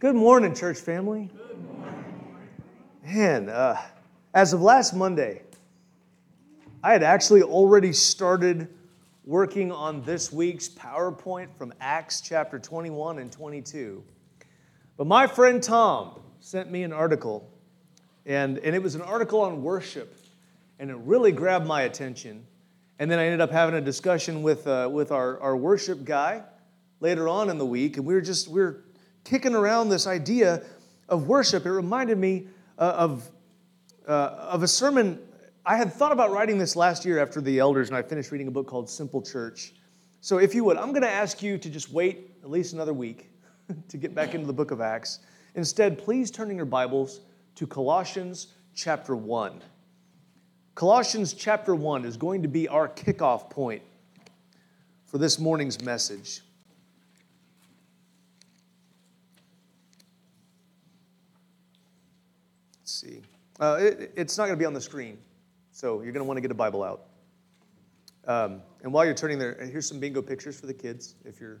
Good morning, church family. Good morning. Man, uh, as of last Monday, I had actually already started working on this week's PowerPoint from Acts chapter 21 and 22. But my friend Tom sent me an article, and, and it was an article on worship, and it really grabbed my attention. And then I ended up having a discussion with, uh, with our, our worship guy later on in the week, and we were just, we were kicking around this idea of worship. It reminded me uh, of, uh, of a sermon. I had thought about writing this last year after the elders, and I finished reading a book called Simple Church. So, if you would, I'm going to ask you to just wait at least another week to get back into the book of Acts. Instead, please turn in your Bibles to Colossians chapter 1. Colossians chapter 1 is going to be our kickoff point for this morning's message. See. Uh, it, it's not going to be on the screen, so you're going to want to get a Bible out. Um, and while you're turning there, here's some bingo pictures for the kids if you're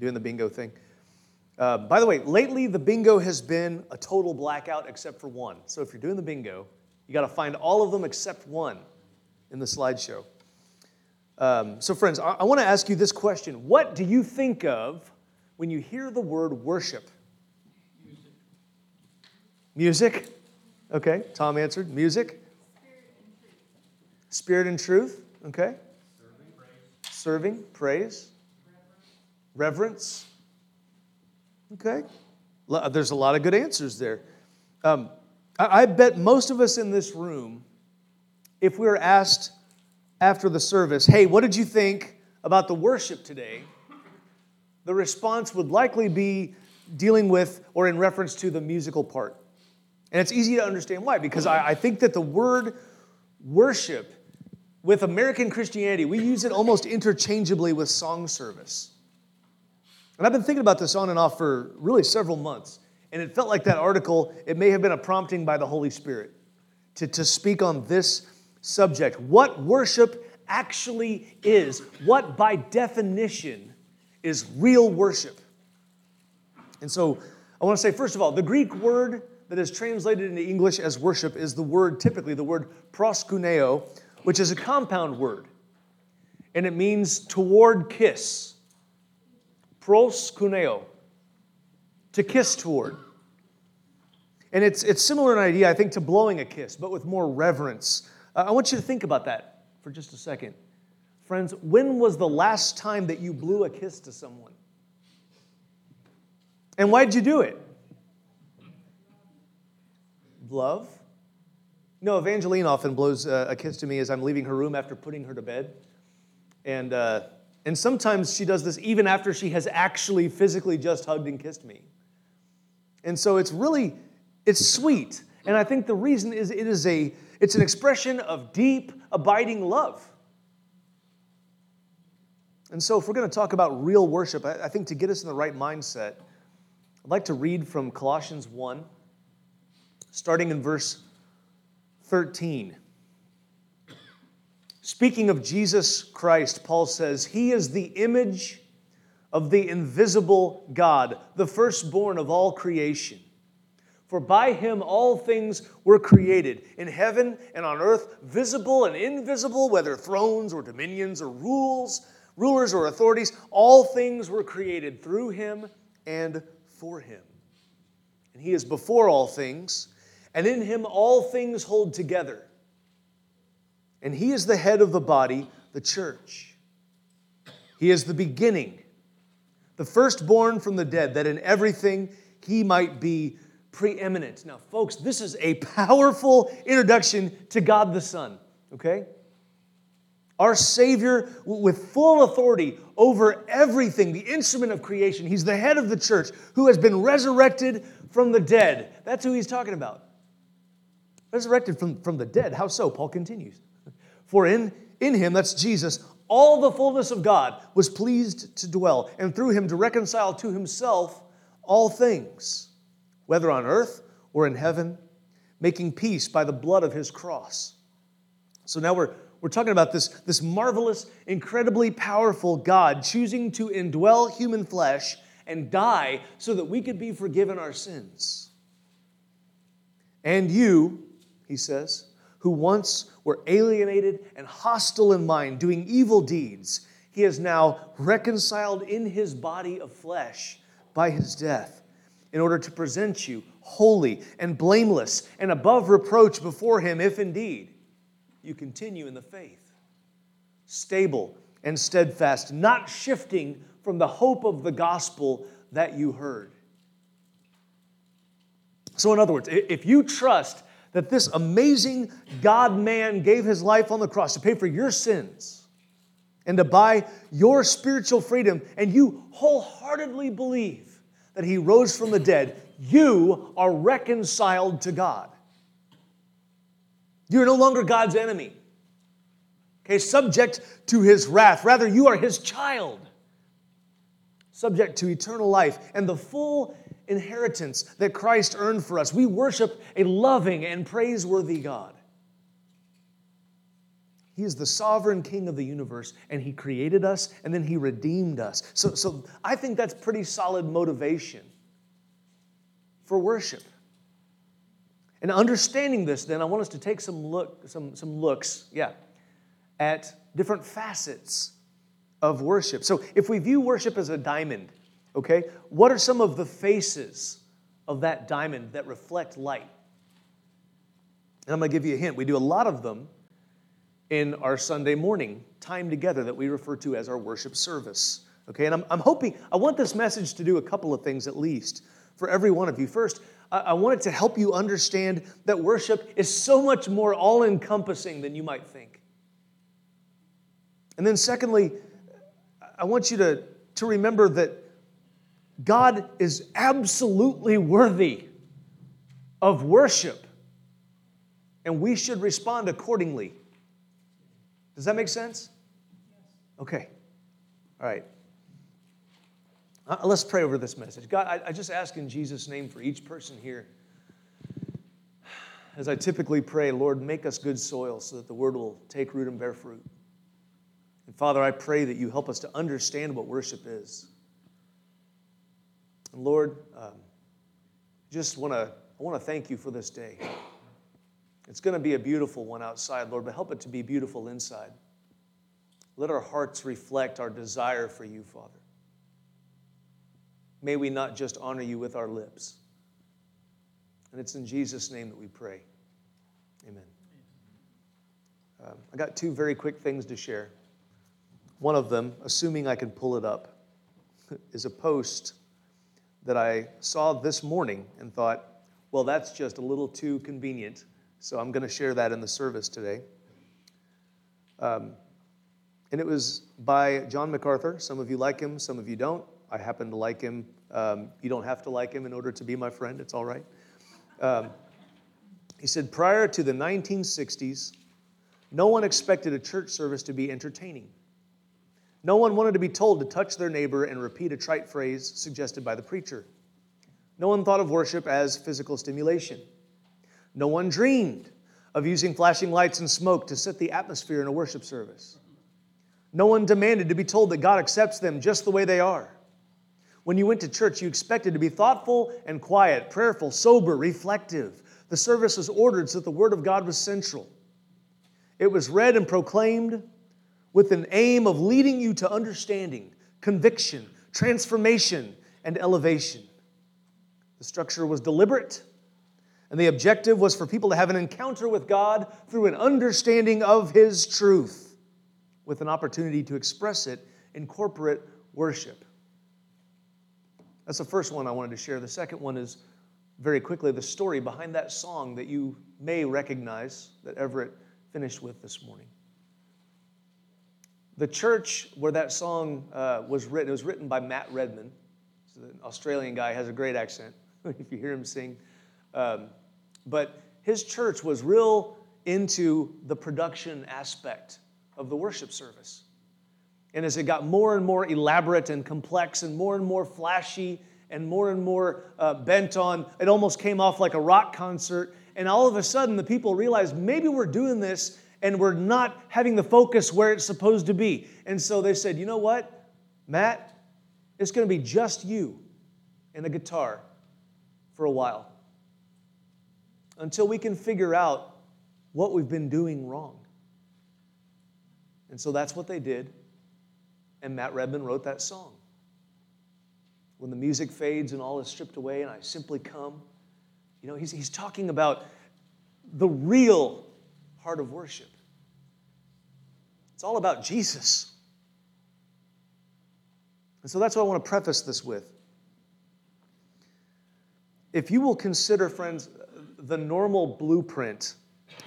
doing the bingo thing. Uh, by the way, lately the bingo has been a total blackout except for one. So if you're doing the bingo, you got to find all of them except one in the slideshow. Um, so, friends, I, I want to ask you this question What do you think of when you hear the word worship? Music. Music? Okay, Tom answered. Music? Spirit and truth. Okay. Serving, praise. Serving, praise. Reverence. Okay. There's a lot of good answers there. Um, I bet most of us in this room, if we were asked after the service, hey, what did you think about the worship today? The response would likely be dealing with or in reference to the musical part. And it's easy to understand why, because I, I think that the word worship with American Christianity, we use it almost interchangeably with song service. And I've been thinking about this on and off for really several months. And it felt like that article, it may have been a prompting by the Holy Spirit to, to speak on this subject. What worship actually is, what by definition is real worship. And so I want to say, first of all, the Greek word that is translated into English as worship is the word, typically the word proskuneo, which is a compound word. And it means toward kiss. Proskuneo. To kiss toward. And it's, it's similar in idea, I think, to blowing a kiss, but with more reverence. Uh, I want you to think about that for just a second. Friends, when was the last time that you blew a kiss to someone? And why did you do it? Love. No, Evangeline often blows uh, a kiss to me as I'm leaving her room after putting her to bed. And, uh, and sometimes she does this even after she has actually physically just hugged and kissed me. And so it's really, it's sweet. And I think the reason is it is a, it's an expression of deep, abiding love. And so if we're going to talk about real worship, I, I think to get us in the right mindset, I'd like to read from Colossians 1 starting in verse 13. Speaking of Jesus Christ, Paul says, He is the image of the invisible God, the firstborn of all creation. For by him all things were created, in heaven and on earth, visible and invisible, whether thrones or dominions or rules, rulers or authorities, all things were created through him and for him. And he is before all things and in him all things hold together. And he is the head of the body, the church. He is the beginning, the firstborn from the dead, that in everything he might be preeminent. Now, folks, this is a powerful introduction to God the Son, okay? Our Savior with full authority over everything, the instrument of creation. He's the head of the church who has been resurrected from the dead. That's who he's talking about resurrected from, from the dead. How so? Paul continues. For in, in him, that's Jesus, all the fullness of God was pleased to dwell, and through him to reconcile to himself all things, whether on earth or in heaven, making peace by the blood of his cross. So now we're, we're talking about this, this marvelous, incredibly powerful God choosing to indwell human flesh and die so that we could be forgiven our sins. And you, he says, who once were alienated and hostile in mind, doing evil deeds, he is now reconciled in his body of flesh by his death in order to present you holy and blameless and above reproach before him, if indeed you continue in the faith, stable and steadfast, not shifting from the hope of the gospel that you heard. So, in other words, if you trust that this amazing God man gave his life on the cross to pay for your sins and to buy your spiritual freedom, and you wholeheartedly believe that he rose from the dead, you are reconciled to God. You're no longer God's enemy, okay, subject to his wrath. Rather, you are his child, subject to eternal life. And the full inheritance that Christ earned for us. We worship a loving and praiseworthy God. He is the sovereign king of the universe, and he created us and then he redeemed us. So, so I think that's pretty solid motivation for worship. And understanding this, then, I want us to take some look, some, some looks, yeah, at different facets of worship. So if we view worship as a diamond, Okay? What are some of the faces of that diamond that reflect light? And I'm going to give you a hint. We do a lot of them in our Sunday morning time together that we refer to as our worship service. Okay? And I'm, I'm hoping, I want this message to do a couple of things at least for every one of you. First, I, I want it to help you understand that worship is so much more all encompassing than you might think. And then, secondly, I want you to, to remember that God is absolutely worthy of worship, and we should respond accordingly. Does that make sense? Okay. All right. Uh, let's pray over this message. God, I, I just ask in Jesus' name for each person here. As I typically pray, Lord, make us good soil so that the word will take root and bear fruit. And Father, I pray that you help us to understand what worship is. And Lord, um, just want to I want to thank you for this day. It's going to be a beautiful one outside, Lord, but help it to be beautiful inside. Let our hearts reflect our desire for you, Father. May we not just honor you with our lips. And it's in Jesus' name that we pray. Amen. Um, I got two very quick things to share. One of them, assuming I can pull it up, is a post that I saw this morning and thought, well, that's just a little too convenient. So I'm going to share that in the service today. Um, and it was by John MacArthur. Some of you like him, some of you don't. I happen to like him. Um, you don't have to like him in order to be my friend, it's all right. Um, he said, prior to the 1960s, no one expected a church service to be entertaining. No one wanted to be told to touch their neighbor and repeat a trite phrase suggested by the preacher. No one thought of worship as physical stimulation. No one dreamed of using flashing lights and smoke to set the atmosphere in a worship service. No one demanded to be told that God accepts them just the way they are. When you went to church, you expected to be thoughtful and quiet, prayerful, sober, reflective. The service was ordered so that the Word of God was central. It was read and proclaimed with an aim of leading you to understanding, conviction, transformation, and elevation. The structure was deliberate, and the objective was for people to have an encounter with God through an understanding of His truth, with an opportunity to express it in corporate worship. That's the first one I wanted to share. The second one is very quickly the story behind that song that you may recognize that Everett finished with this morning. The church where that song uh, was written, it was written by Matt Redman. He's an Australian guy, has a great accent if you hear him sing. Um, but his church was real into the production aspect of the worship service. And as it got more and more elaborate and complex and more and more flashy and more and more uh, bent on, it almost came off like a rock concert. And all of a sudden, the people realized maybe we're doing this and we're not having the focus where it's supposed to be. And so they said, you know what, Matt, It's going to be just you and a guitar for a while until we can figure out what we've been doing wrong. And so that's what they did. And Matt Redman wrote that song. When the music fades and all is stripped away, and I simply come, you know, he's, he's talking about the real heart of worship. It's all about Jesus. And so that's what I want to preface this with. If you will consider, friends, the normal blueprint,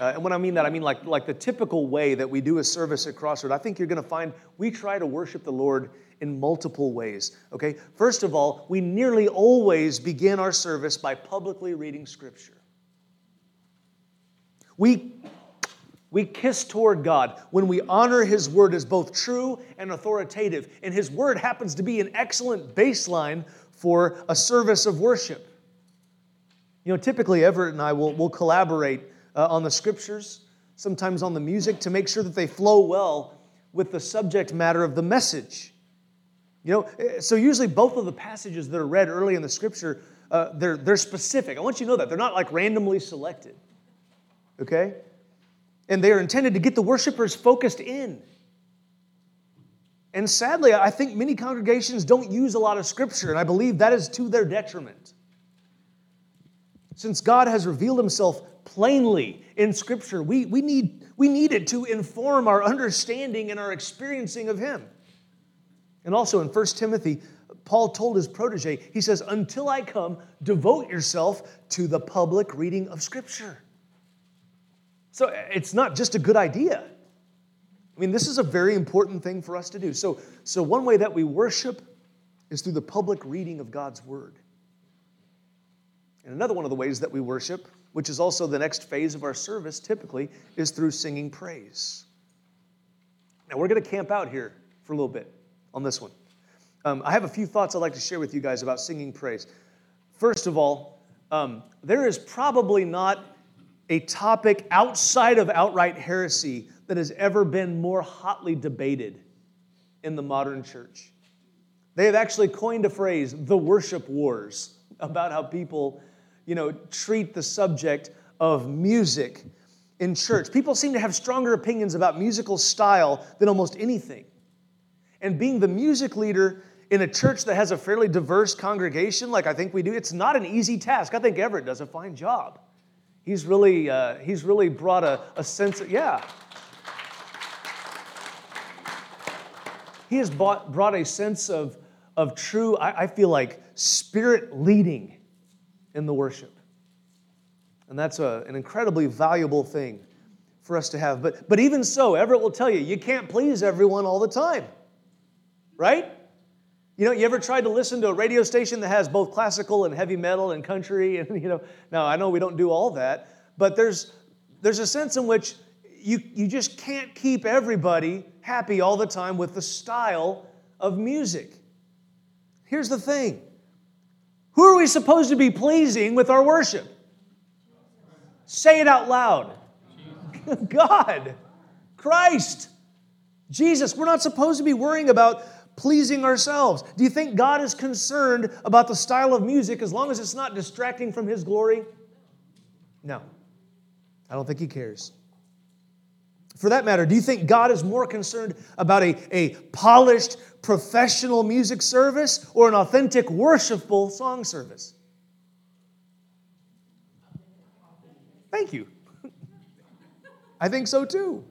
uh, and when I mean that, I mean like, like the typical way that we do a service at Crossroad, I think you're going to find we try to worship the Lord in multiple ways. Okay? First of all, we nearly always begin our service by publicly reading Scripture. We we kiss toward God when we honor His Word as both true and authoritative. And His Word happens to be an excellent baseline for a service of worship. You know, typically Everett and I will, will collaborate uh, on the Scriptures, sometimes on the music, to make sure that they flow well with the subject matter of the message. You know, eh, so usually both of the passages that are read early in the Scripture, uh, they're, they're specific. I want you to know that. They're not like randomly selected. Okay? And they are intended to get the worshipers focused in. And sadly, I think many congregations don't use a lot of scripture, and I believe that is to their detriment. Since God has revealed himself plainly in scripture, we, we, need, we need it to inform our understanding and our experiencing of him. And also in 1 Timothy, Paul told his protege, he says, Until I come, devote yourself to the public reading of scripture. So it's not just a good idea. I mean, this is a very important thing for us to do. So, so one way that we worship is through the public reading of God's word. And another one of the ways that we worship, which is also the next phase of our service typically, is through singing praise. Now, we're going to camp out here for a little bit on this one. Um, I have a few thoughts I'd like to share with you guys about singing praise. First of all, um, there is probably not a topic outside of outright heresy that has ever been more hotly debated in the modern church. They have actually coined a phrase, the worship wars, about how people, you know, treat the subject of music in church. People seem to have stronger opinions about musical style than almost anything. And being the music leader in a church that has a fairly diverse congregation, like I think we do, it's not an easy task. I think Everett does a fine job. He's really, uh, he's really brought a, a sense of, yeah. He has brought, brought a sense of, of true, I, I feel like, spirit leading in the worship. And that's a, an incredibly valuable thing for us to have. But, but even so, Everett will tell you, you can't please everyone all the time, right? You know, you ever tried to listen to a radio station that has both classical and heavy metal and country? And, you know, now I know we don't do all that, but there's, there's a sense in which you, you just can't keep everybody happy all the time with the style of music. Here's the thing who are we supposed to be pleasing with our worship? Say it out loud God, Christ, Jesus. We're not supposed to be worrying about pleasing ourselves? Do you think God is concerned about the style of music as long as it's not distracting from His glory? No. I don't think He cares. For that matter, do you think God is more concerned about a, a polished, professional music service or an authentic, worshipful song service? Thank you. I think so too.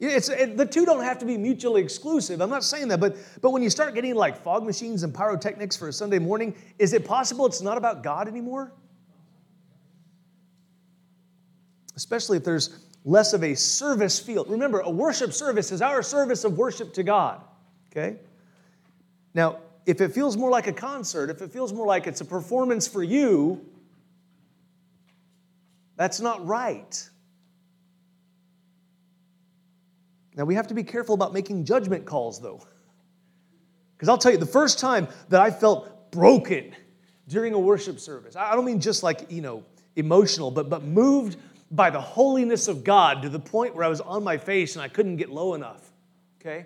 It, the two don't have to be mutually exclusive. I'm not saying that, but, but when you start getting like fog machines and pyrotechnics for a Sunday morning, is it possible it's not about God anymore? Especially if there's less of a service feel. Remember, a worship service is our service of worship to God, okay? Now, if it feels more like a concert, if it feels more like it's a performance for you, that's not right. Now, we have to be careful about making judgment calls, though. Because I'll tell you, the first time that I felt broken during a worship service, I don't mean just like, you know, emotional, but, but moved by the holiness of God to the point where I was on my face and I couldn't get low enough. Okay?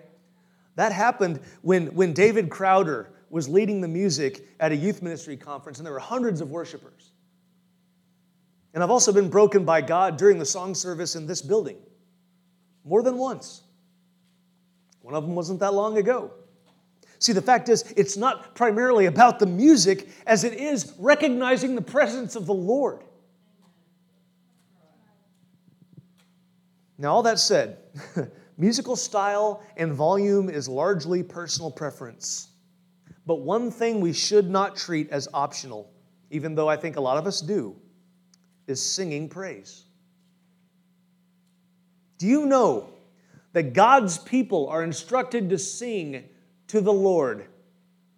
That happened when, when David Crowder was leading the music at a youth ministry conference, and there were hundreds of worshipers. And I've also been broken by God during the song service in this building more than once. One of them wasn't that long ago. See, the fact is, it's not primarily about the music as it is recognizing the presence of the Lord. Now, all that said, musical style and volume is largely personal preference. But one thing we should not treat as optional, even though I think a lot of us do, is singing praise. Do you know that God's people are instructed to sing to the Lord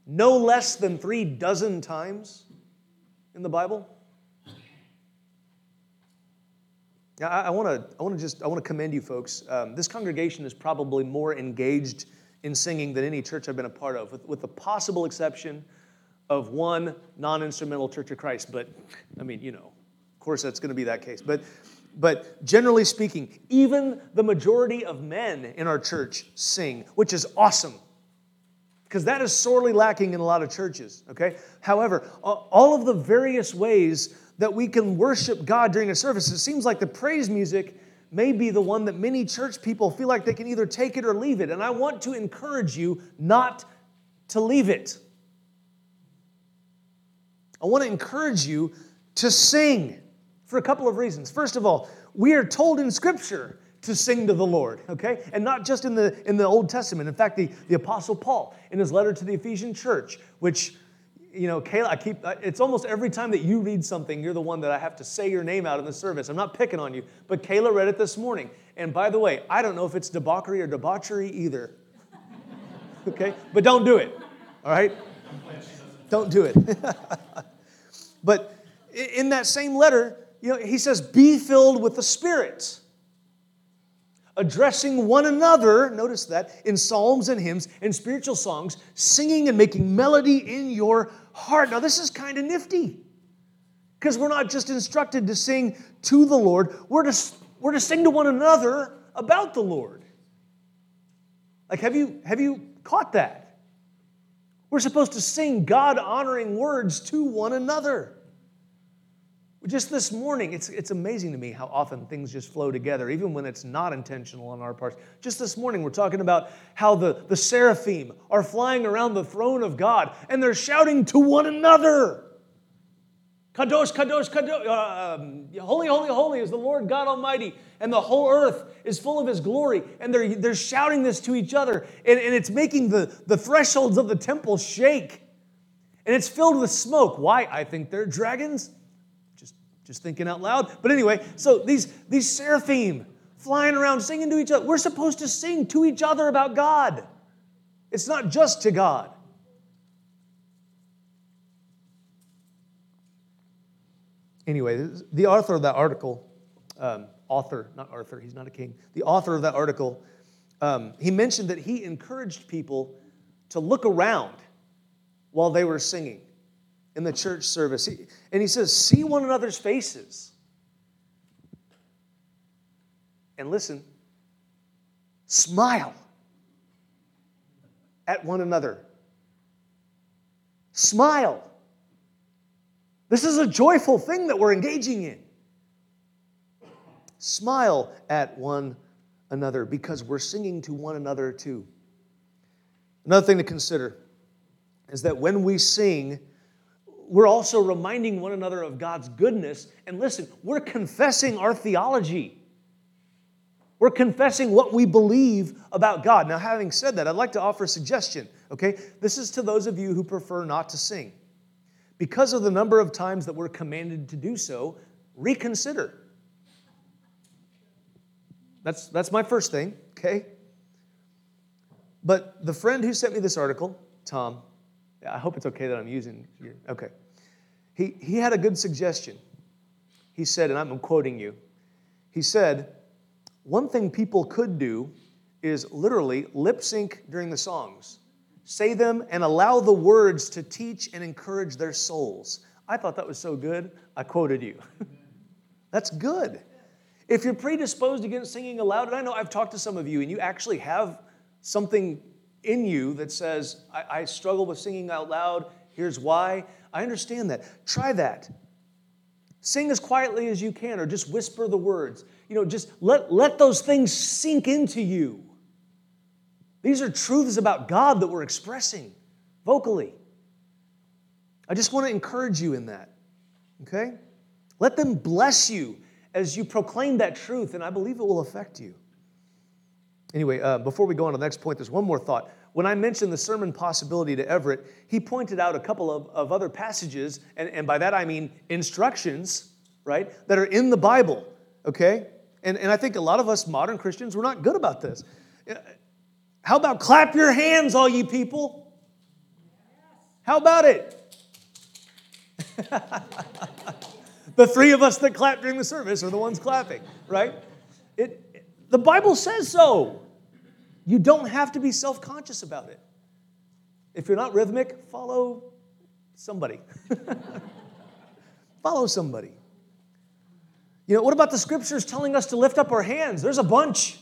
no less than three dozen times in the Bible? Now, I, want to I want to just I want to commend you folks. Um, this congregation is probably more engaged in singing than any church I've been a part of, with, with the possible exception of one non-instrumental Church of Christ. But I mean, you know, of course that's going to be that case. But but generally speaking, even the majority of men in our church sing, which is awesome because that is sorely lacking in a lot of churches, okay? However, all of the various ways that we can worship God during a service, it seems like the praise music may be the one that many church people feel like they can either take it or leave it. And I want to encourage you not to leave it. I want to encourage you to sing for a couple of reasons. First of all, we are told in Scripture to sing to the Lord, okay? And not just in the in the Old Testament. In fact, the, the Apostle Paul, in his letter to the Ephesian church, which you know, Kayla, I keep it's almost every time that you read something, you're the one that I have to say your name out in the service. I'm not picking on you, but Kayla read it this morning. And by the way, I don't know if it's debauchery or debauchery either. okay? But don't do it. All right? Don't do it. but in that same letter, you know, he says, be filled with the Spirit addressing one another, notice that, in psalms and hymns and spiritual songs, singing and making melody in your heart. Now, this is kind of nifty because we're not just instructed to sing to the Lord, we're to, we're to sing to one another about the Lord. Like, have you, have you caught that? We're supposed to sing God honoring words to one another. Just this morning, it's, it's amazing to me how often things just flow together, even when it's not intentional on our parts. Just this morning, we're talking about how the, the seraphim are flying around the throne of God and they're shouting to one another. Kadosh, Kadosh, Kadosh, uh, um, holy, holy, holy is the Lord God Almighty, and the whole earth is full of His glory. And they're, they're shouting this to each other, and, and it's making the, the thresholds of the temple shake. And it's filled with smoke. Why? I think they're dragons. Just thinking out loud. But anyway, so these, these seraphim flying around singing to each other. We're supposed to sing to each other about God. It's not just to God. Anyway, the author of that article, um, author, not Arthur, he's not a king, the author of that article, um, he mentioned that he encouraged people to look around while they were singing in the church service. And he says, See one another's faces. And listen, smile at one another. Smile. This is a joyful thing that we're engaging in. Smile at one another because we're singing to one another too. Another thing to consider is that when we sing, we're also reminding one another of God's goodness. And listen, we're confessing our theology. We're confessing what we believe about God. Now, having said that, I'd like to offer a suggestion, okay? This is to those of you who prefer not to sing. Because of the number of times that we're commanded to do so, reconsider. That's, that's my first thing, okay? But the friend who sent me this article, Tom, I hope it's okay that I'm using your, okay. He, he had a good suggestion. He said, and I'm quoting you, he said, one thing people could do is literally lip sync during the songs, say them and allow the words to teach and encourage their souls. I thought that was so good, I quoted you. That's good. If you're predisposed against singing aloud, and I know I've talked to some of you and you actually have something in you that says, I, I struggle with singing out loud, here's why. I understand that. Try that. Sing as quietly as you can, or just whisper the words. You know, just let, let those things sink into you. These are truths about God that we're expressing vocally. I just want to encourage you in that. Okay? Let them bless you as you proclaim that truth, and I believe it will affect you. Anyway, uh, before we go on to the next point, there's one more thought. When I mentioned the sermon possibility to Everett, he pointed out a couple of, of other passages, and, and by that I mean instructions, right, that are in the Bible, okay? And, and I think a lot of us modern Christians, we're not good about this. How about clap your hands, all you people? How about it? the three of us that clap during the service are the ones clapping, right? It, the Bible says so. You don't have to be self conscious about it. If you're not rhythmic, follow somebody. follow somebody. You know, what about the scriptures telling us to lift up our hands? There's a bunch.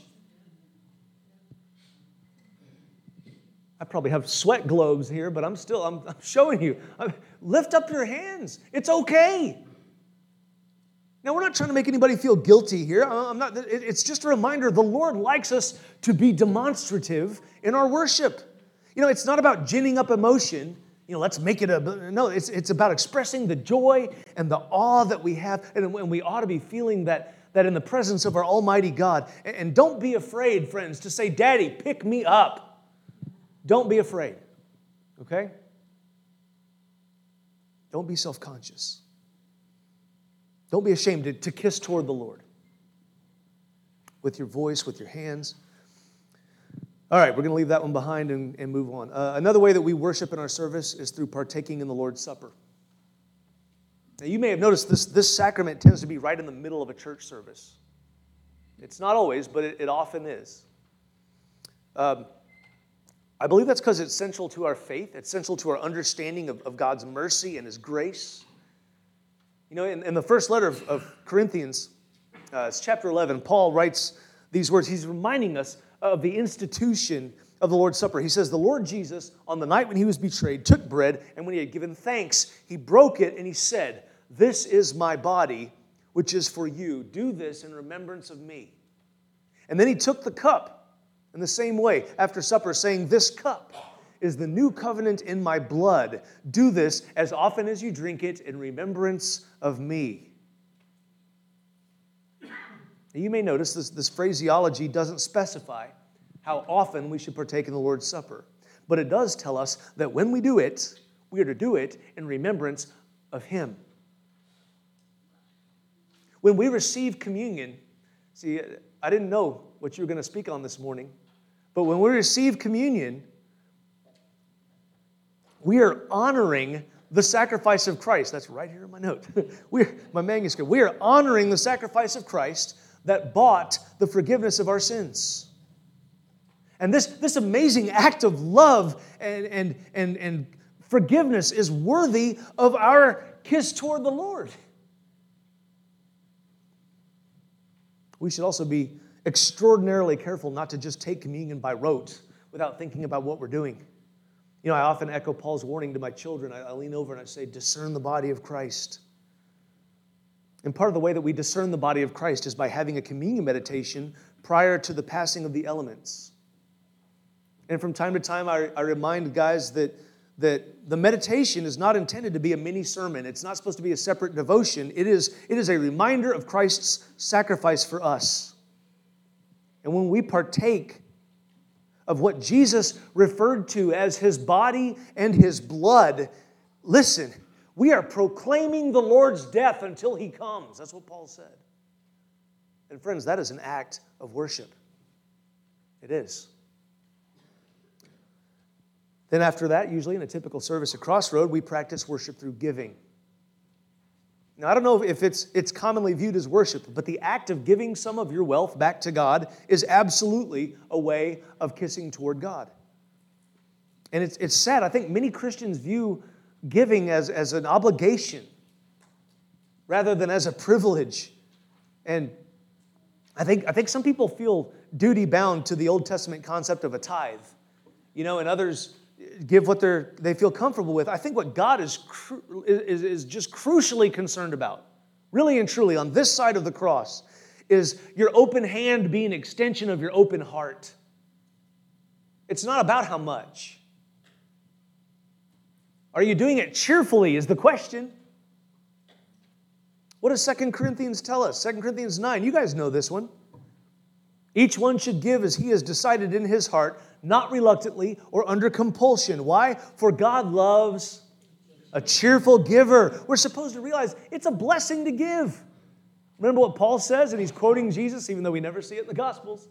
I probably have sweat globes here, but I'm still, I'm, I'm showing you. I'm, lift up your hands. It's okay. Now, we're not trying to make anybody feel guilty here. Uh, I'm not, it's just a reminder the Lord likes us to be demonstrative in our worship. You know, it's not about ginning up emotion. You know, let's make it a, no, it's, it's about expressing the joy and the awe that we have, and we ought to be feeling that, that in the presence of our Almighty God. And don't be afraid, friends, to say, Daddy, pick me up. Don't be afraid, okay? Don't be self conscious. Don't be ashamed to, to kiss toward the Lord with your voice, with your hands. All right, we're going to leave that one behind and, and move on. Uh, another way that we worship in our service is through partaking in the Lord's Supper. Now, you may have noticed this, this sacrament tends to be right in the middle of a church service. It's not always, but it, it often is. Um, I believe that's because it's central to our faith, it's central to our understanding of, of God's mercy and His grace. You know, in, in the first letter of, of Corinthians, uh, it's chapter 11, Paul writes these words. He's reminding us of the institution of the Lord's Supper. He says, The Lord Jesus, on the night when he was betrayed, took bread, and when he had given thanks, he broke it and he said, This is my body, which is for you. Do this in remembrance of me. And then he took the cup in the same way, after supper, saying, This cup is the new covenant in my blood. Do this as often as you drink it in remembrance of me. Now, you may notice this, this phraseology doesn't specify how often we should partake in the Lord's Supper, but it does tell us that when we do it, we are to do it in remembrance of Him. When we receive communion, see, I didn't know what you were going to speak on this morning. But when we receive communion, we are honoring the sacrifice of Christ. That's right here in my note. We're my manuscript. We are honoring the sacrifice of Christ that bought the forgiveness of our sins. And this, this amazing act of love and, and, and, and forgiveness is worthy of our kiss toward the Lord. We should also be extraordinarily careful not to just take communion by rote without thinking about what we're doing. You know, I often echo Paul's warning to my children. I, I lean over and I say, discern the body of Christ. And part of the way that we discern the body of Christ is by having a communion meditation prior to the passing of the elements. And from time to time, I, I remind guys that, that the meditation is not intended to be a mini sermon. It's not supposed to be a separate devotion. It is, it is a reminder of Christ's sacrifice for us. And when we partake of what Jesus referred to as his body and his blood, listen, we are proclaiming the Lord's death until he comes. That's what Paul said. And friends, that is an act of worship. It is. Then, after that, usually in a typical service at Crossroad, we practice worship through giving. Now, I don't know if it's, it's commonly viewed as worship, but the act of giving some of your wealth back to God is absolutely a way of kissing toward God. And it's, it's sad. I think many Christians view giving as, as an obligation rather than as a privilege. And I think, I think some people feel duty bound to the Old Testament concept of a tithe. you know, and others give what they're, they feel comfortable with. I think what God is, is, is just crucially concerned about, really and truly, on this side of the cross, is your open hand being an extension of your open heart. It's not about how much. Are you doing it cheerfully? Is the question. What does Second Corinthians tell us? Second Corinthians 9. You guys know this one. Each one should give as he has decided in his heart, not reluctantly or under compulsion. Why? For God loves a cheerful giver. We're supposed to realize it's a blessing to give. Remember what Paul says, and he's quoting Jesus, even though we never see it in the Gospels.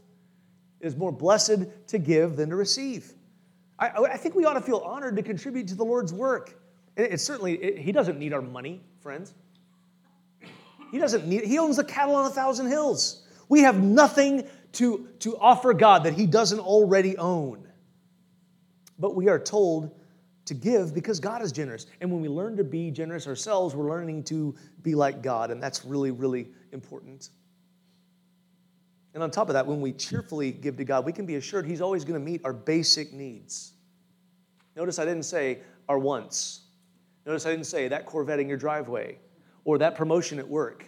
It is more blessed to give than to receive. I, I think we ought to feel honored to contribute to the Lord's work. It, it certainly, it, he doesn't need our money, friends. He doesn't need, he owns the cattle on a thousand hills. We have nothing to, to offer God that He doesn't already own. But we are told to give because God is generous. And when we learn to be generous ourselves, we're learning to be like God. And that's really, really important. And on top of that, when we cheerfully give to God, we can be assured He's always going to meet our basic needs. Notice I didn't say our wants. Notice I didn't say that Corvette in your driveway or that promotion at work.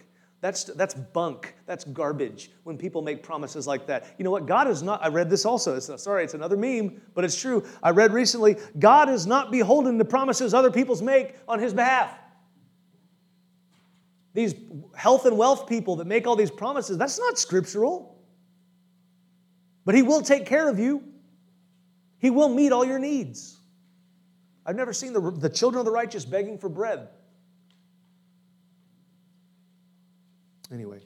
That's, that's bunk. That's garbage when people make promises like that. You know what? God is not, I read this also. It's, sorry, it's another meme, but it's true. I read recently God is not beholden to promises other people's make on his behalf. These health and wealth people that make all these promises, that's not scriptural. But he will take care of you, he will meet all your needs. I've never seen the, the children of the righteous begging for bread. Anyway,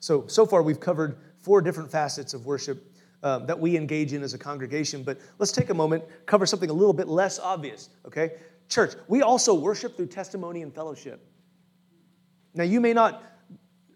so so far we've covered four different facets of worship um, that we engage in as a congregation. But let's take a moment, cover something a little bit less obvious. Okay, church, we also worship through testimony and fellowship. Now you may not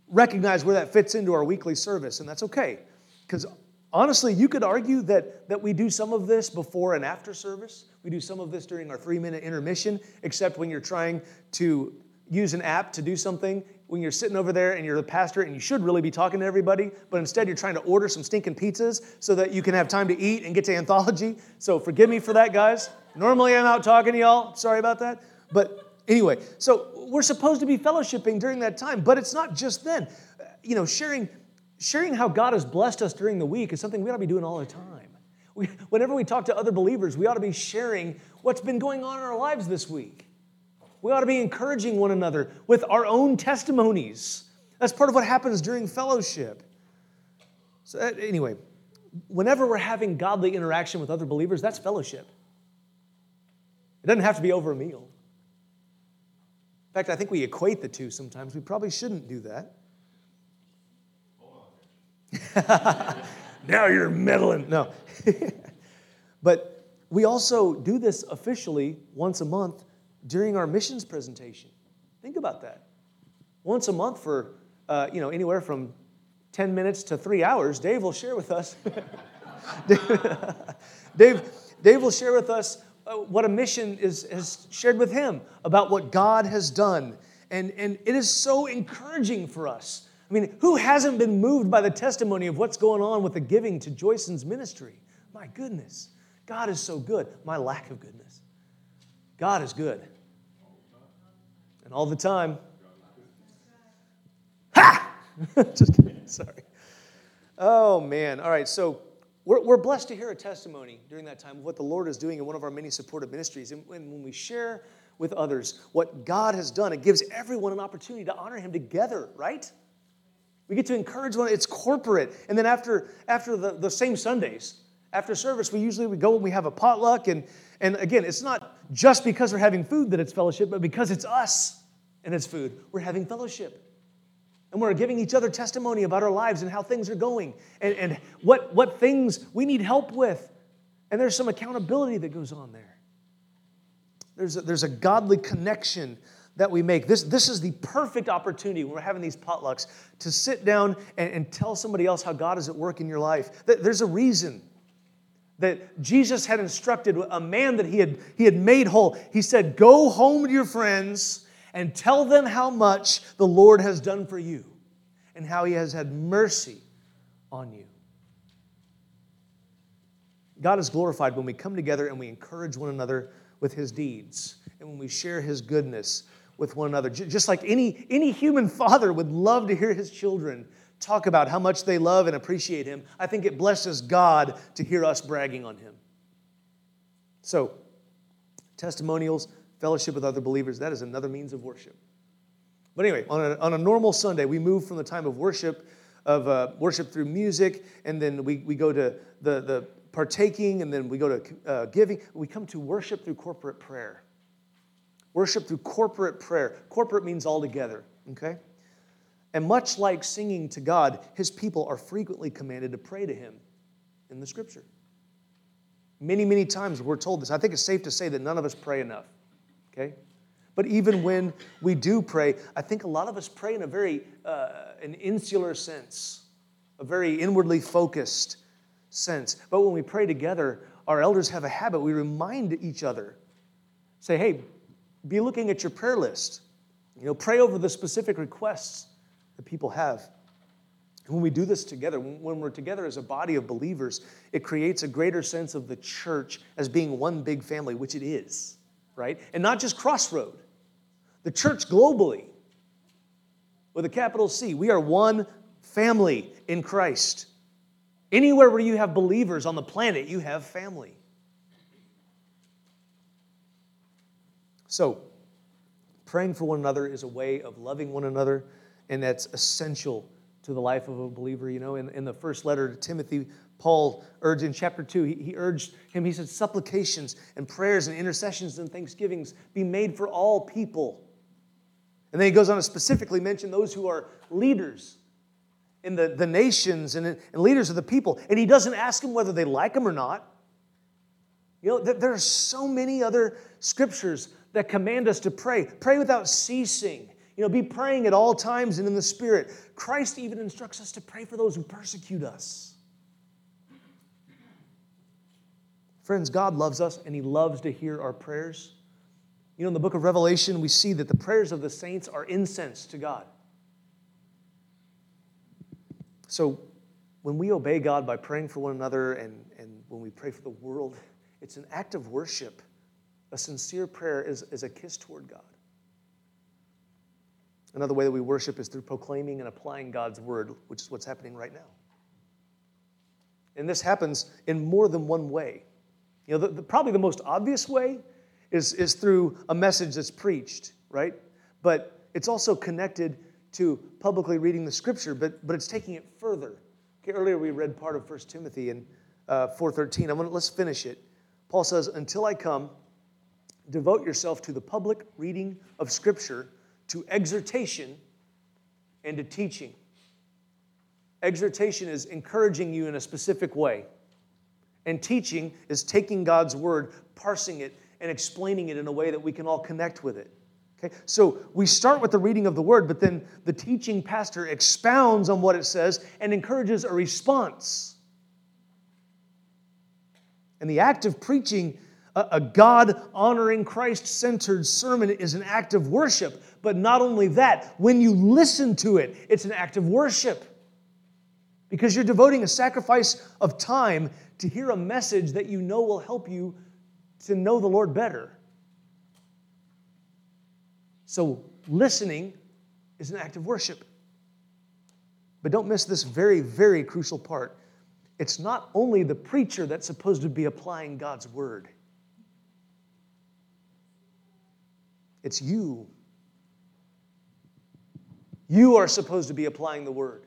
recognize where that fits into our weekly service, and that's okay, because honestly, you could argue that, that we do some of this before and after service. We do some of this during our three minute intermission, except when you're trying to use an app to do something when you're sitting over there and you're the pastor and you should really be talking to everybody, but instead you're trying to order some stinking pizzas so that you can have time to eat and get to anthology. So forgive me for that, guys. Normally I'm out talking to y'all. Sorry about that. But anyway, so we're supposed to be fellowshipping during that time, but it's not just then. You know, sharing, sharing how God has blessed us during the week is something we ought to be doing all the time. We, whenever we talk to other believers, we ought to be sharing what's been going on in our lives this week. We ought to be encouraging one another with our own testimonies. That's part of what happens during fellowship. So, uh, anyway, whenever we're having godly interaction with other believers, that's fellowship. It doesn't have to be over a meal. In fact, I think we equate the two sometimes. We probably shouldn't do that. now you're meddling. No. but we also do this officially once a month during our missions presentation. Think about that. Once a month for, uh, you know, anywhere from 10 minutes to three hours, Dave will share with us. Dave, Dave will share with us uh, what a mission is, has shared with him about what God has done. And, and it is so encouraging for us. I mean, who hasn't been moved by the testimony of what's going on with the giving to Joyson's ministry? My goodness, God is so good. My lack of goodness. God is good and all the time. Ha! Just kidding. Sorry. Oh, man. All right. So we're, we're blessed to hear a testimony during that time of what the Lord is doing in one of our many supportive ministries. And when, when we share with others what God has done, it gives everyone an opportunity to honor Him together, right? We get to encourage one. It's corporate. And then after, after the, the same Sundays, after service, we usually we go and we have a potluck. And, and again, it's not just because we're having food that it's fellowship, but because it's us and it's food. We're having fellowship. And we're giving each other testimony about our lives and how things are going and, and what, what things we need help with. And there's some accountability that goes on there. There's a, there's a godly connection that we make. This, this is the perfect opportunity when we're having these potlucks to sit down and, and tell somebody else how God is at work in your life. There's a reason that Jesus had instructed a man that he had, he had made whole. He said, Go home to your friends and tell them how much the Lord has done for you and how he has had mercy on you. God is glorified when we come together and we encourage one another with his deeds and when we share his goodness with one another. Just like any, any human father would love to hear his children talk about how much they love and appreciate him, I think it blesses God to hear us bragging on him. So, testimonials, fellowship with other believers, that is another means of worship. But anyway, on a, on a normal Sunday, we move from the time of worship, of uh, worship through music, and then we, we go to the, the partaking, and then we go to uh, giving. We come to worship through corporate prayer. Worship through corporate prayer. Corporate means all together, okay? And much like singing to God, his people are frequently commanded to pray to him in the scripture. Many, many times we're told this. I think it's safe to say that none of us pray enough, okay? But even when we do pray, I think a lot of us pray in a very uh, an insular sense, a very inwardly focused sense. But when we pray together, our elders have a habit. We remind each other, say, hey, be looking at your prayer list. You know, pray over the specific requests that people have. When we do this together, when we're together as a body of believers, it creates a greater sense of the church as being one big family, which it is, right? And not just Crossroad the church globally, with a capital C. We are one family in Christ. Anywhere where you have believers on the planet, you have family. So, praying for one another is a way of loving one another, and that's essential to the life of a believer. You know, in, in the first letter to Timothy, Paul urged in chapter 2, he, he urged him, he said, supplications and prayers and intercessions and thanksgivings be made for all people and then he goes on to specifically mention those who are leaders in the, the nations and, and leaders of the people. And he doesn't ask them whether they like them or not. You know, there are so many other scriptures that command us to pray. Pray without ceasing. You know, be praying at all times and in the Spirit. Christ even instructs us to pray for those who persecute us. Friends, God loves us and He loves to hear our prayers. You know, in the book of Revelation, we see that the prayers of the saints are incense to God. So, when we obey God by praying for one another and, and when we pray for the world, it's an act of worship. A sincere prayer is, is a kiss toward God. Another way that we worship is through proclaiming and applying God's word, which is what's happening right now. And this happens in more than one way. You know, the, the, probably the most obvious way is, is through a message that's preached, right? But it's also connected to publicly reading the scripture, but, but it's taking it further. Okay, earlier we read part of 1 Timothy in uh, 4.13. I want to, let's finish it. Paul says, Until I come, devote yourself to the public reading of scripture, to exhortation, and to teaching. Exhortation is encouraging you in a specific way. And teaching is taking God's word, parsing it, and explaining it in a way that we can all connect with it. Okay? So we start with the reading of the word, but then the teaching pastor expounds on what it says and encourages a response. And the act of preaching a, God honoring, Christ centered sermon is an act of worship. But not only that, when you listen to it, it's an act of worship because you're devoting a sacrifice of time to hear a message that you know will help you to know the Lord better. So, listening is an act of worship. But don't miss this very, very crucial part. It's not only the preacher that's supposed to be applying God's word, it's you. You are supposed to be applying the word.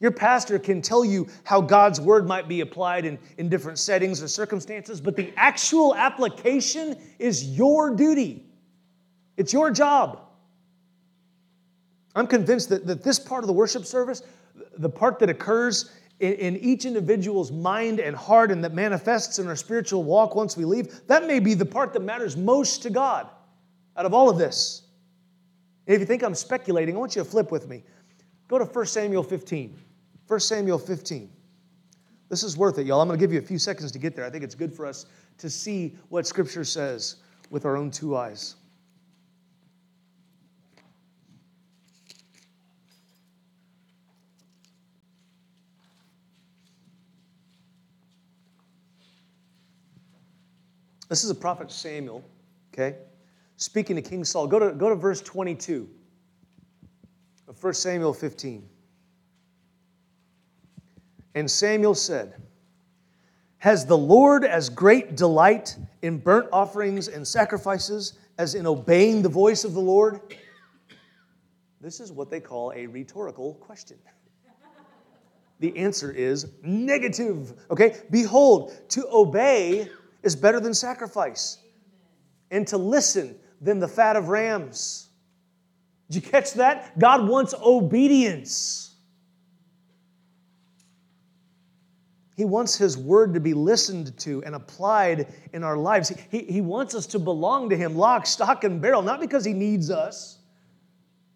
Your pastor can tell you how God's word might be applied in, in different settings or circumstances, but the actual application is your duty. It's your job. I'm convinced that, that this part of the worship service, the part that occurs in, in each individual's mind and heart and that manifests in our spiritual walk once we leave, that may be the part that matters most to God out of all of this. And if you think I'm speculating, I want you to flip with me. Go to 1 Samuel 15. 1 Samuel 15. This is worth it, y'all. I'm going to give you a few seconds to get there. I think it's good for us to see what Scripture says with our own two eyes. This is a prophet Samuel, okay? Speaking to King Saul. Go to, go to verse 22 of 1 Samuel 15. And Samuel said, Has the Lord as great delight in burnt offerings and sacrifices as in obeying the voice of the Lord? This is what they call a rhetorical question. The answer is negative. Okay? Behold, to obey is better than sacrifice, and to listen than the fat of rams. Did you catch that? God wants obedience. He wants His word to be listened to and applied in our lives. He, he wants us to belong to Him, lock, stock, and barrel, not because He needs us,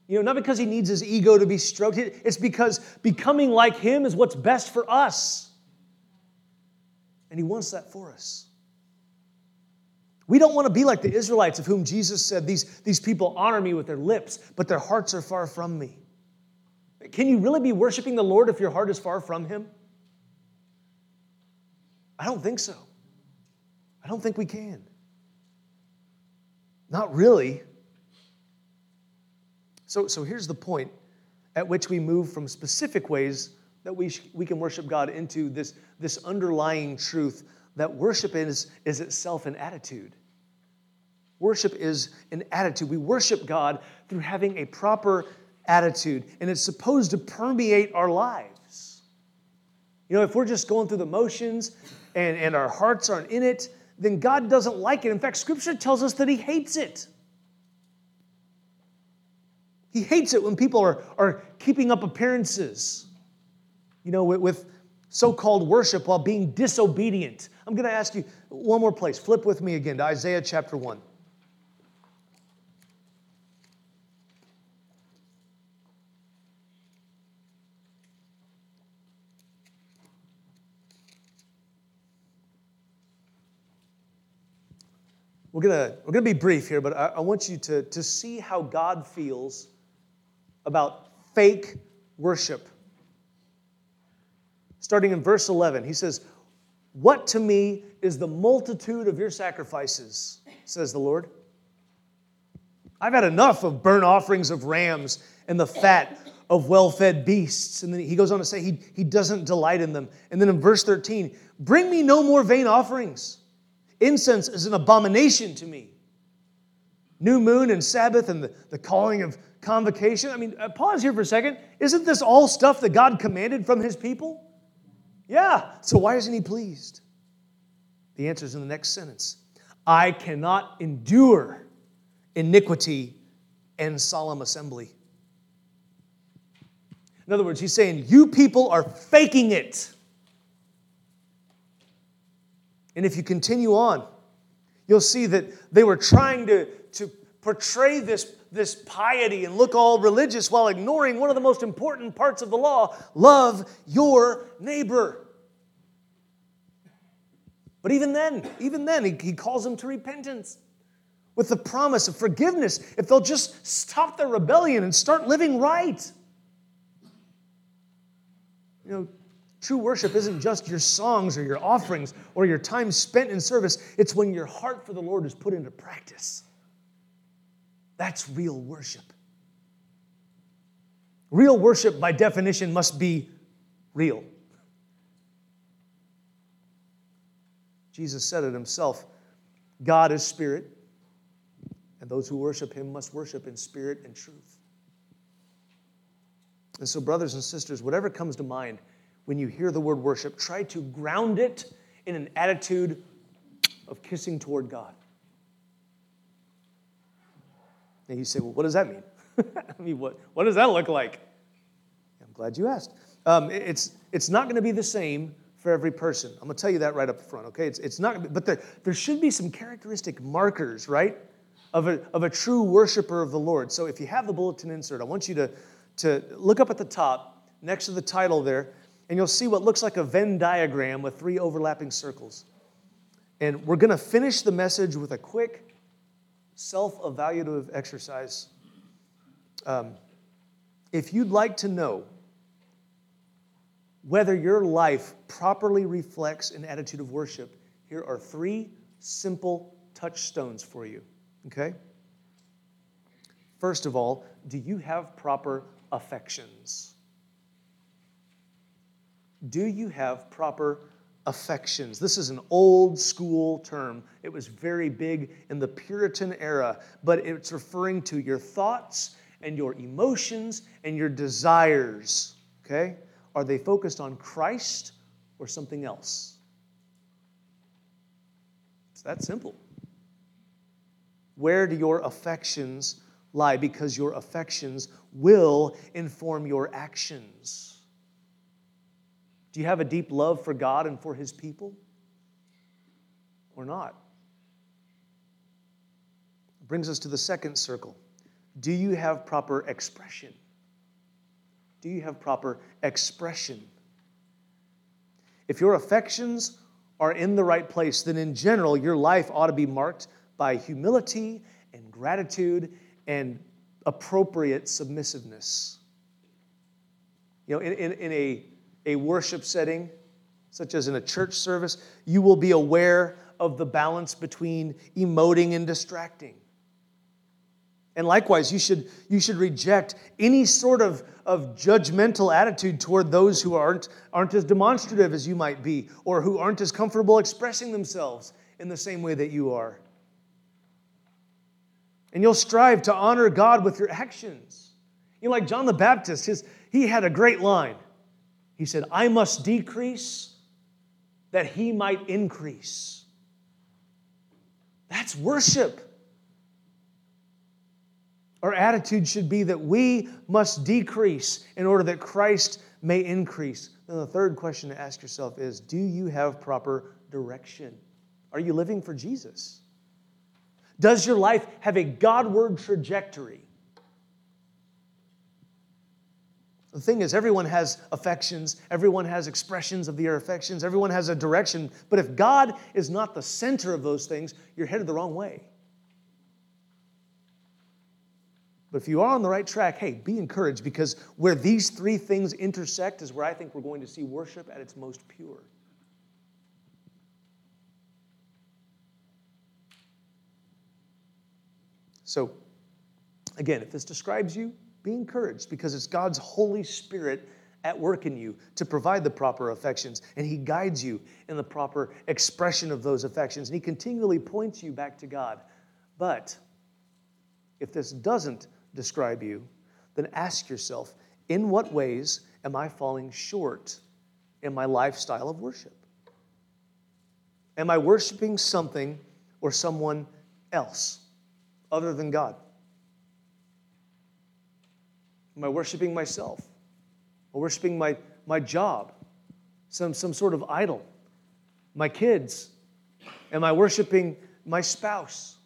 you know, not because He needs His ego to be stroked. It's because becoming like Him is what's best for us. And He wants that for us. We don't want to be like the Israelites of whom Jesus said, These, these people honor me with their lips, but their hearts are far from me. Can you really be worshiping the Lord if your heart is far from Him? I don't think so. I don't think we can. Not really. So, so here's the point at which we move from specific ways that we, sh- we can worship God into this, this underlying truth that worship is, is itself an attitude. Worship is an attitude. We worship God through having a proper attitude, and it's supposed to permeate our lives. You know, if we're just going through the motions and, and our hearts aren't in it, then God doesn't like it. In fact, Scripture tells us that He hates it. He hates it when people are, are keeping up appearances, you know, with, with so called worship while being disobedient. I'm going to ask you one more place. Flip with me again to Isaiah chapter 1. We're gonna, we're gonna be brief here, but I, I want you to, to see how God feels about fake worship. Starting in verse 11, he says, What to me is the multitude of your sacrifices, says the Lord. I've had enough of burnt offerings of rams and the fat of well fed beasts. And then he goes on to say he, he doesn't delight in them. And then in verse 13, bring me no more vain offerings. Incense is an abomination to me. New moon and Sabbath and the, the calling of convocation. I mean, uh, pause here for a second. Isn't this all stuff that God commanded from his people? Yeah. So why isn't he pleased? The answer is in the next sentence I cannot endure iniquity and solemn assembly. In other words, he's saying, You people are faking it. And if you continue on, you'll see that they were trying to, to portray this, this piety and look all religious while ignoring one of the most important parts of the law love your neighbor. But even then, even then, he, he calls them to repentance with the promise of forgiveness if they'll just stop their rebellion and start living right. You know, True worship isn't just your songs or your offerings or your time spent in service, it's when your heart for the Lord is put into practice. That's real worship. Real worship, by definition, must be real. Jesus said it himself God is spirit, and those who worship him must worship in spirit and truth. And so, brothers and sisters, whatever comes to mind, when you hear the word worship, try to ground it in an attitude of kissing toward God. And you say, well, what does that mean? I mean, what, what does that look like? I'm glad you asked. Um, it's, it's not going to be the same for every person. I'm going to tell you that right up front, okay? It's, it's not, but there, there should be some characteristic markers, right, of a, of a true worshiper of the Lord. So if you have the bulletin insert, I want you to, to look up at the top next to the title there and you'll see what looks like a Venn diagram with three overlapping circles. And we're going to finish the message with a quick self evaluative exercise. Um, if you'd like to know whether your life properly reflects an attitude of worship, here are three simple touchstones for you, okay? First of all, do you have proper affections? Do you have proper affections? This is an old school term. It was very big in the Puritan era, but it's referring to your thoughts and your emotions and your desires, okay? Are they focused on Christ or something else? It's that simple. Where do your affections lie? Because your affections will inform your actions. Do you have a deep love for God and for His people? Or not? Brings us to the second circle. Do you have proper expression? Do you have proper expression? If your affections are in the right place, then in general, your life ought to be marked by humility and gratitude and appropriate submissiveness. You know, in, in, in a, a worship setting, such as in a church service, you will be aware of the balance between emoting and distracting. And likewise, you should, you should reject any sort of, of judgmental attitude toward those who aren't, aren't as demonstrative as you might be, or who aren't as comfortable expressing themselves in the same way that you are. And you'll strive to honor God with your actions. You know, like John the Baptist, his, he had a great line. He said, I must decrease that he might increase. That's worship. Our attitude should be that we must decrease in order that Christ may increase. Then the third question to ask yourself is Do you have proper direction? Are you living for Jesus? Does your life have a Godward trajectory? The thing is, everyone has affections, everyone has expressions of their affections, everyone has a direction. But if God is not the center of those things, you're headed the wrong way. But if you are on the right track, hey, be encouraged because where these three things intersect is where I think we're going to see worship at its most pure. So, again, if this describes you, be encouraged because it's God's Holy Spirit at work in you to provide the proper affections, and He guides you in the proper expression of those affections, and He continually points you back to God. But if this doesn't describe you, then ask yourself in what ways am I falling short in my lifestyle of worship? Am I worshiping something or someone else other than God? Am I worshiping myself? Or worshiping my, my job? Some, some sort of idol? My kids? Am I worshiping my spouse?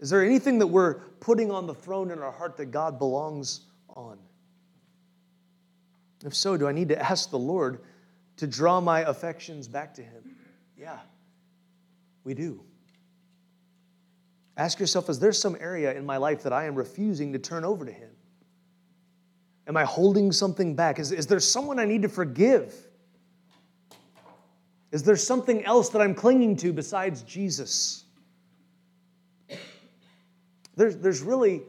Is there anything that we're putting on the throne in our heart that God belongs on? If so, do I need to ask the Lord to draw my affections back to Him? Yeah, we do. Ask yourself is there some area in my life that I am refusing to turn over to Him? Am I holding something back? Is, is there someone I need to forgive? Is there something else that I'm clinging to besides Jesus? There's, there's really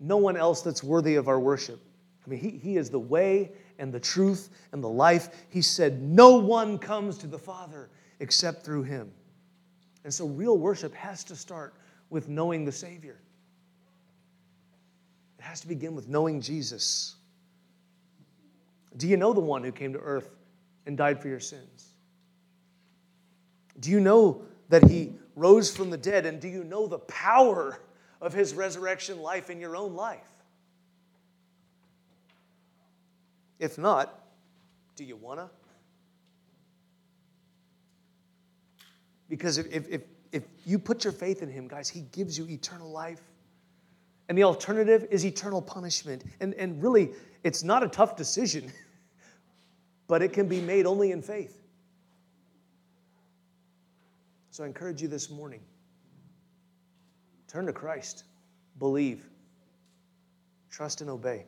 no one else that's worthy of our worship. I mean, he, he is the way and the truth and the life. He said, No one comes to the Father except through him. And so, real worship has to start with knowing the Savior. It has to begin with knowing Jesus. Do you know the one who came to earth and died for your sins? Do you know that he rose from the dead? And do you know the power of his resurrection life in your own life? If not, do you want to? Because if, if, if you put your faith in him, guys, he gives you eternal life. And the alternative is eternal punishment. And, and really, it's not a tough decision, but it can be made only in faith. So I encourage you this morning Turn to Christ. Believe. Trust and obey.